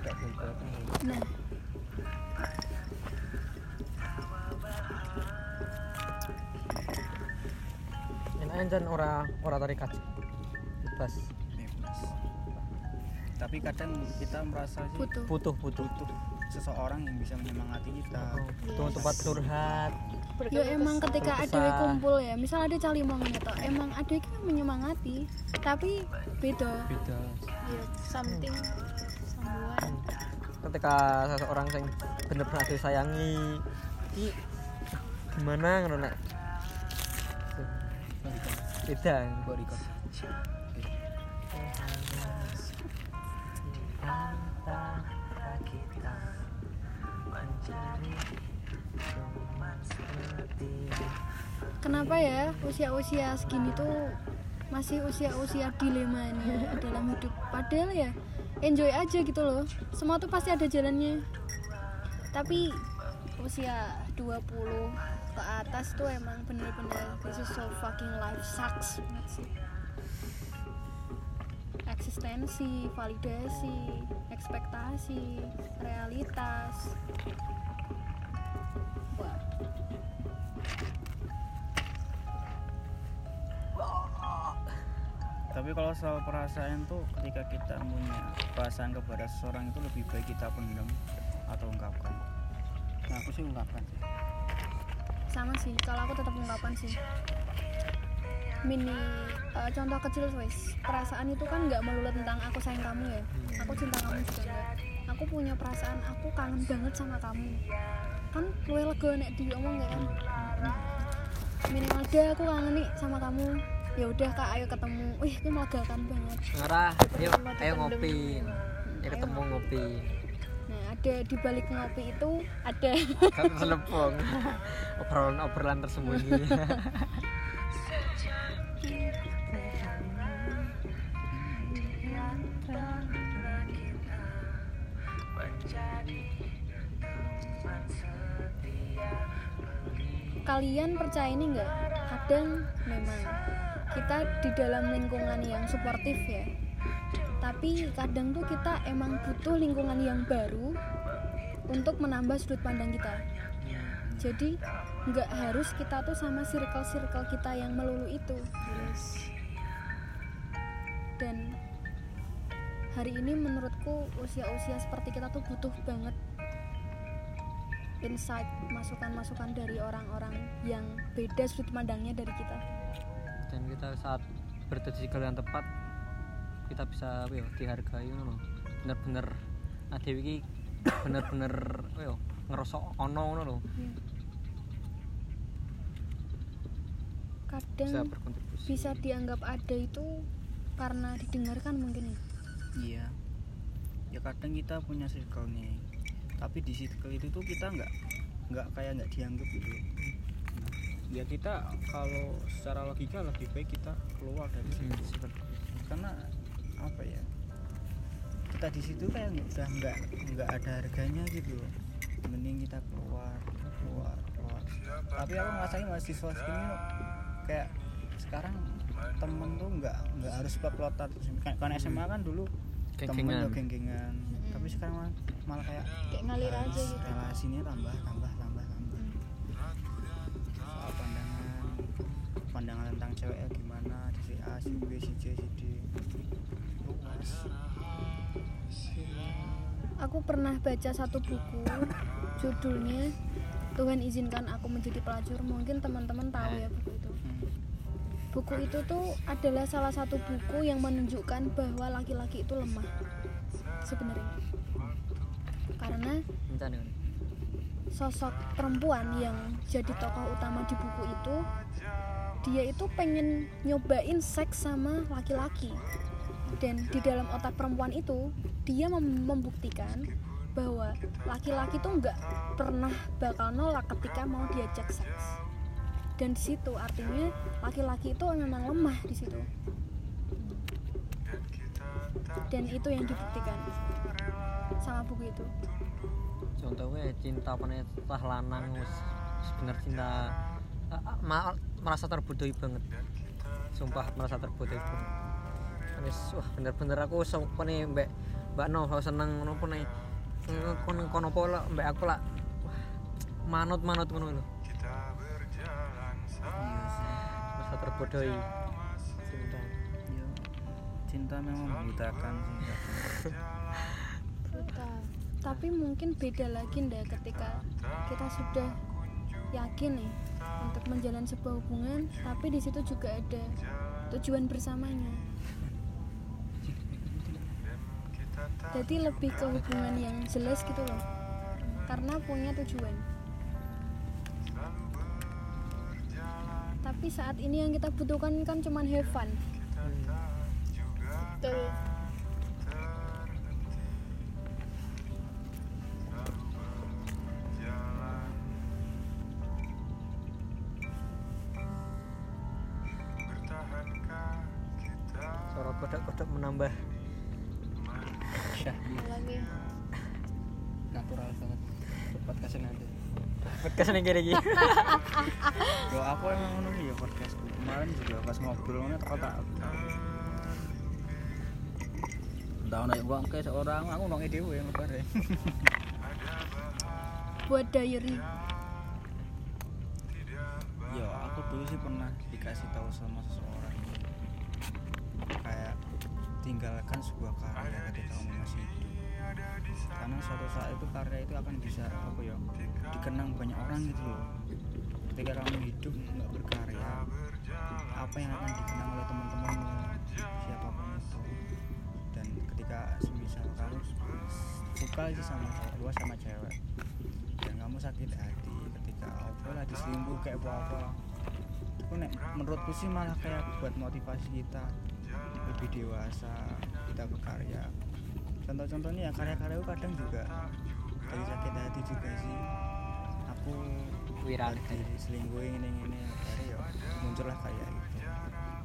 nah enak ora ora tarikat bebas. Bebas. Tapi kadang kita merasa sih butuh. Butuh butuh. Butuh seseorang yang bisa menyemangati kita. Butuh tempat curhat. Ya emang ketika ada kumpul ya misal ada cali mau gitu emang ada kan menyemangati tapi beda. Beda. Ya something. someone ketika seseorang yang bener-bener disayangi i gimana ngono nek beda Gua record. antara kita mencari teman setia kenapa ya usia-usia segini tuh masih usia-usia dilemanya dalam hidup. Padahal ya enjoy aja gitu loh. Semua tuh pasti ada jalannya. Tapi usia 20 ke atas tuh emang bener-bener this is so fucking life sucks eksistensi, validasi, ekspektasi, realitas tapi kalau soal perasaan tuh ketika kita punya perasaan kepada seseorang itu lebih baik kita pendam atau ungkapkan? Nah aku sih ungkapkan sih. Sama sih kalau aku tetap ungkapan sih. Mini eh, contoh kecil wes. Perasaan itu kan nggak melulu tentang aku sayang kamu ya. Aku cinta kamu juga. Enggak aku punya perasaan aku kangen banget sama kamu. Kan luwe lega nek diomong ya kan? Minimal deh aku kangen nih sama kamu ya udah kak ayo ketemu. Wih itu melegakan banget. Ngarah yuk ayo ngopi. ya ketemu ngopi. nah ada di balik ngopi itu ada kan selepong obrolan obrolan tersembunyi. Kalian percaya ini nggak? Kadang memang kita di dalam lingkungan yang suportif ya. Tapi kadang tuh kita emang butuh lingkungan yang baru untuk menambah sudut pandang kita. Jadi nggak harus kita tuh sama circle-circle kita yang melulu itu. Dan hari ini menurutku usia-usia seperti kita tuh butuh banget insight masukan-masukan dari orang-orang yang beda sudut pandangnya dari kita kita saat circle yang tepat kita bisa apa ya, dihargai ngono bener-bener adewe iki bener-bener apa ya, ngerasa ono ngono lho. Bisa kadang berkontribusi. bisa dianggap ada itu karena didengarkan mungkin ya? Iya. Ya kadang kita punya circle nih tapi di circle itu tuh kita nggak nggak kayak nggak dianggap gitu. Nah, ya kita kalau secara logika lebih baik kita keluar dari Hmm, situ. Seperti itu. karena apa ya? Kita di situ kayak udah nggak nggak ada harganya gitu loh. Mending kita keluar keluar keluar. Tapi aku ngerasain mahasiswa segini kayak sekarang temen tuh nggak nggak harus Kayak- kan SMA kan dulu temen Geng-gengan. ya geng-gengan tapi sekarang malah, malah kayak kayak ngalir aja gitu. relasinya tambah tambah tambah pandangan tentang cewek gimana? Si A si B si C si D. Luas aku pernah baca satu buku judulnya Tuhan izinkan aku menjadi pelacur. Mungkin teman-teman tahu ya buku itu. Hmm. buku itu tuh adalah salah satu buku yang menunjukkan bahwa laki-laki itu lemah sebenarnya. Karena sosok perempuan yang jadi tokoh utama di buku itu dia itu pengen nyobain seks sama laki-laki. Dan di dalam otak perempuan itu dia mem- membuktikan bahwa laki-laki tuh nggak pernah bakal nolak ketika mau diajak seks. Dan di situ artinya laki-laki itu memang lemah di situ. Dan itu yang dibuktikan sama buku itu. Contohnya cinta apa nih tah lanang bener cinta ma- merasa terbodohi banget. Sumpah merasa terbodohi banget. Wis, wah bener-bener aku sumpah nih mbak mbak no seneng pun nih. Kono kono pola mbak aku lah. Wah, manut manut ngono lho. Iya sih. Masa terbodohi. Cinta. Iya. cinta memang membutakan Brutal. tapi mungkin beda lagi ndak ketika kita sudah yakin nih untuk menjalin sebuah hubungan tapi di situ juga ada tujuan bersamanya. Jadi lebih ke hubungan yang jelas gitu loh. Karena punya tujuan. Tapi saat ini yang kita butuhkan kan cuman have fun. Betul podcast nih kiri gini yo aku emang ngono ya podcastku kemarin juga pas ngobrol ngono tak tak tahu nek wong ke seorang aku nong dhewe yang lebar ya. Buat diary. Yo aku dulu sih pernah dikasih tahu sama seseorang. Kayak tinggalkan sebuah karya ketika kamu masih hidup karena suatu saat itu karya itu akan bisa apa ya dikenang banyak orang gitu loh. Ketika kamu hidup nggak berkarya apa yang akan dikenang oleh teman-temanmu siapa pun itu. Dan ketika semisal kamu suka sih sama cowok sama cewek dan kamu sakit hati ketika apa lah diselingkuh kayak apa apa itu nek menurutku sih malah kayak buat motivasi kita lebih dewasa kita berkarya contoh-contohnya ya karya-karyaku kadang juga dari sakit hati juga sih. Aku Viral. lagi selingkuh ini ini akhirnya ya muncullah kayak gitu.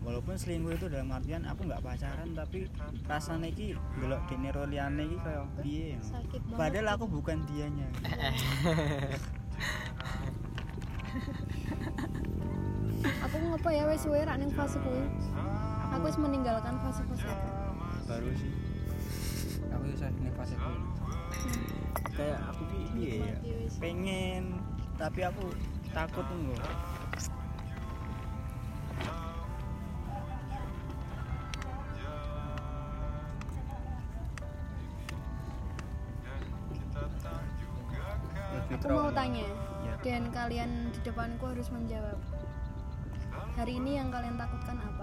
Walaupun selingkuh itu dalam artian aku nggak pacaran tapi rasanya ki delok dene roliane iki kayak piye ya. padahal aku bukan dianya. Aku ngapa ya wes suwe rak ning fase kuwi. Aku wis meninggalkan fase-fase. Itu baru sih bisa ini fase itu. Kayak aku piye ya. Pengen tapi aku takut Lebih aku mau tanya Ya. dan kalian di depanku harus menjawab. Hari ini yang kalian takutkan apa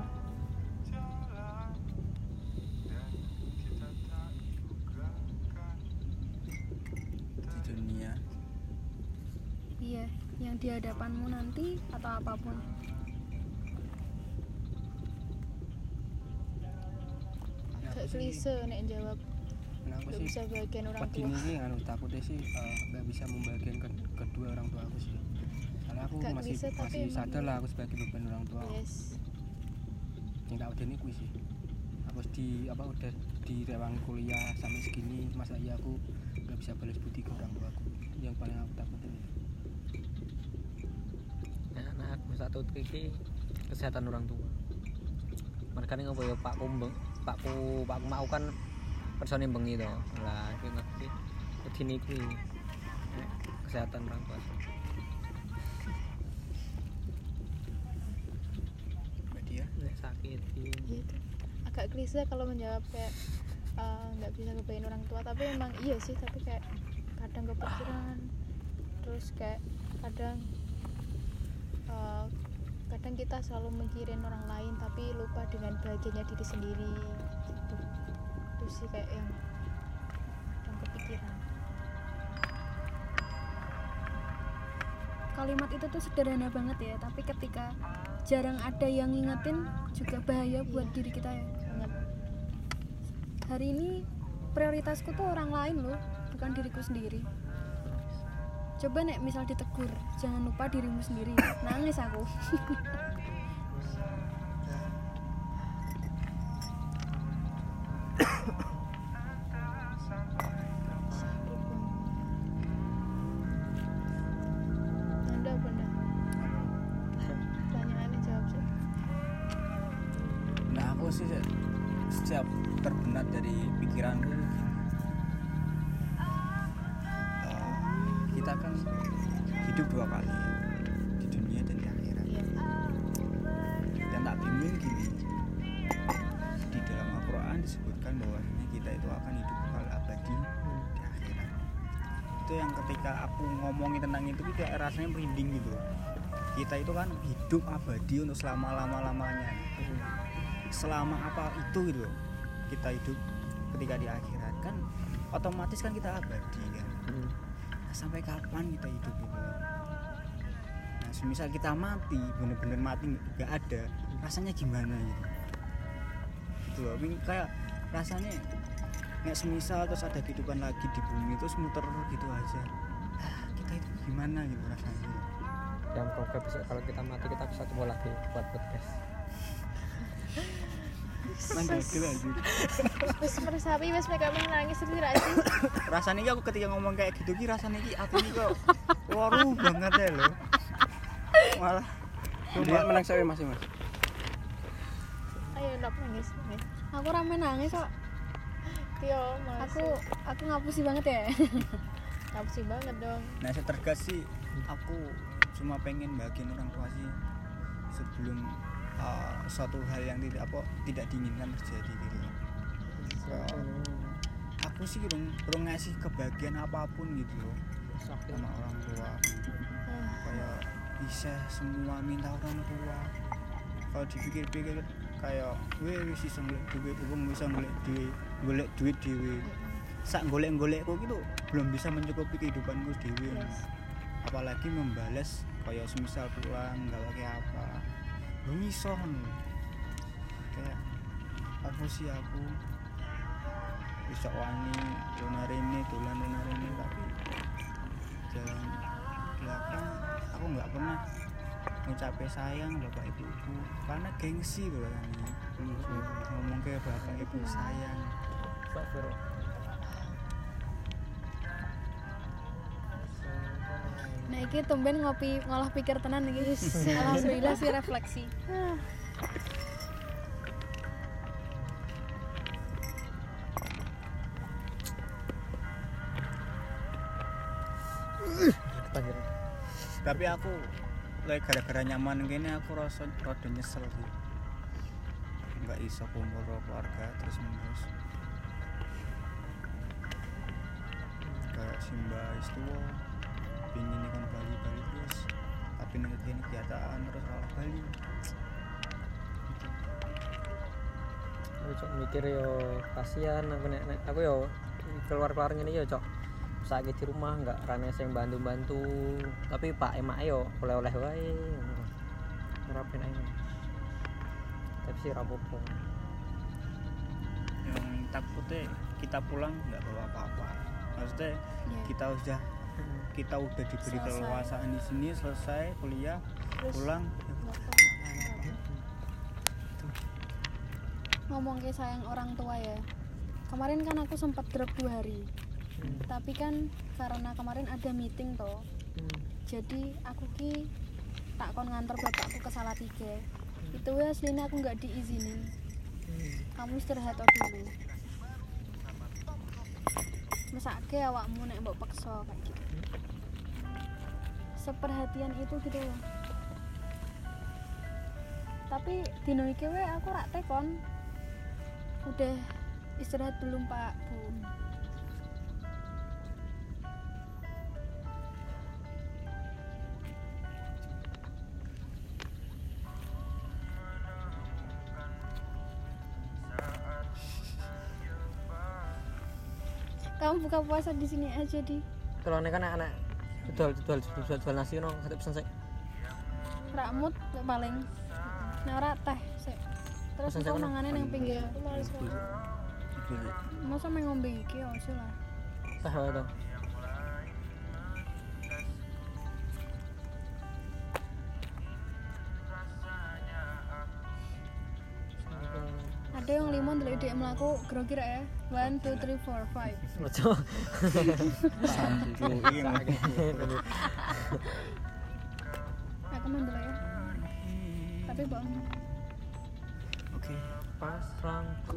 yang di hadapanmu nanti atau apa pun. Gak klise nek jawab. Aku gak sih? bisa bagian orang tua. ini anu takutnya sih eh, nggak bisa membagian ke, kedua orang tua aku sih. Karena aku Gak masih bisa, masih sadar lah aku sebagai beban orang tua. Yes. Yang tak udah kuwi sih. Aku di apa udah di rewang kuliah sampai segini masa iya aku nggak bisa balas budi ke orang tua aku. Yang paling aku takutin. nah, aku satu iki kesehatan orang tua. Mereka ini ngopo ya pakku mbeng pakku pakku mau kan persone bengi to lah iki ngerti wedi niku. Nek, kesehatan orang tua. Nek sakit iki Iya itu. Agak klise kalau menjawab kayak eh, nggak bisa ngebayin orang tua. Tapi emang iya sih tapi kayak kadang kepikiran. Terus kayak kadang eh, kadang kita selalu mikirin orang lain tapi lupa dengan bahagianya diri sendiri gitu. Itu sih kayak yang yang kepikiran. Kalimat itu tuh sederhana banget ya tapi ketika jarang ada yang ngingetin juga bahaya buat diri kita ya. banget. Hari ini prioritasku tuh orang lain loh bukan diriku sendiri coba nek misal ditegur jangan lupa dirimu sendiri. Nangis aku. Nah aku sih setiap terbenak dari pikiranku kita kan hidup dua kali di dunia dan di akhirat. Iya. dan tak bingung gini di dalam Al-Quran disebutkan bahwasanya kita itu akan hidup kekal abadi di akhirat. Itu yang ketika aku ngomongin tentang itu kayak rasanya merinding gitu kita itu kan hidup abadi untuk selama lama lamanya selama apa itu gitu kita hidup ketika di akhirat. Kan otomatis kan kita abadi kan sampai kapan kita hidup gitu nah semisal kita mati bener-bener mati nggak ada rasanya gimana gitu? Gitu loh. Ini kayak rasanya nggak semisal terus ada kehidupan lagi di bumi terus muter gitu aja. Ah, kita itu gimana gitu rasanya? Semoga besok kalau kita mati kita bisa ketemu lagi buat podcast. Wis meresapi wis mereka menangis itu tidak sih? rasanya iki aku ketika ngomong kayak gitu ki rasanya ki hati ini kok waru banget ya loh malah Dia menang saya masih mas. Ayo ndak nangis. nangis. aku rame nangis kok Tio, mas. aku aku ngapusi banget ya ngapusi banget dong. nah setergas sih aku cuma pengen bagian orang tua sih sebelum uh, suatu hal yang tidak apa tidak diinginkan terjadi gitu. Loh. Kayak, aku sih belum belum ngasih kebahagiaan apa pun gitu loh sama orang tua. Ah, kayak bisa semua minta orang tua. Kalau dipikir-pikir kayak gue wis iso golek duit wong bisa golek duit golek duit dhewe. Sak golek-golekku gitu belum bisa mencukupi kehidupanku dhewe. Yes. apalagi membalas kayak semisal pulang nggak pakai apa ngono. kayak apa sih aku? Bisa wani donar ini dolan donar ini tapi jalan belakang aku nggak pernah ngucapin sayang bapak ibuku. Karena gengsi loh kan ngomong ke bapak ibu sayang nah iki tumben ngopi ngolah pikir tenan iki. Alhamdulillah sih refleksi. Tapi aku like gara-gara nyaman gini aku rasa rada nyesel sih. Nggak iso kumpul karo keluarga terus menerus kayak simba istuwo pingin kan Bali Bali terus tapi nanti ini kegiatan terus malah Bali aku cok mikir yo kasihan aku nek, nek aku yo keluar keluar ini yo cok. Sakit di rumah nggak rame yang bantu bantu tapi pak emak yo oleh oleh wae ngerapin aja tapi sih rapopo yang takutnya kita pulang nggak bawa apa-apa. Maksudnya Ya. kita sudah kita udah diberi Selesai. keleluasaan di sini selesai kuliah pulang. Ngomong ke sayang orang tua ya. Kemarin kan aku sempat drop dua hari. Tapi kan karena kemarin ada meeting toh. Jadi aku ki tak kon nganter bapakku ke Salatiga. Itu ya aslinya aku nggak diizinin. Kamu istirahat dulu. Mesake awakmu nek mbok peksa kayak gitu seperhatian itu gitu loh tapi dino iki we aku rak tekon. Udah istirahat belum pak bu kamu buka puasa di sini aja di. Kalau kan anak jual jual jual jual nasi no satu pesan saya rakmut paling. Ora teh sik terus saya mangane nang pinggir. aku sih. masa main ngombe iki ya sih lah. Teh wae ada yang limon dari DM laku grogi ya one two three four five Ojo. Iya aku mandel ya tapi bohong Oke. Pasrangku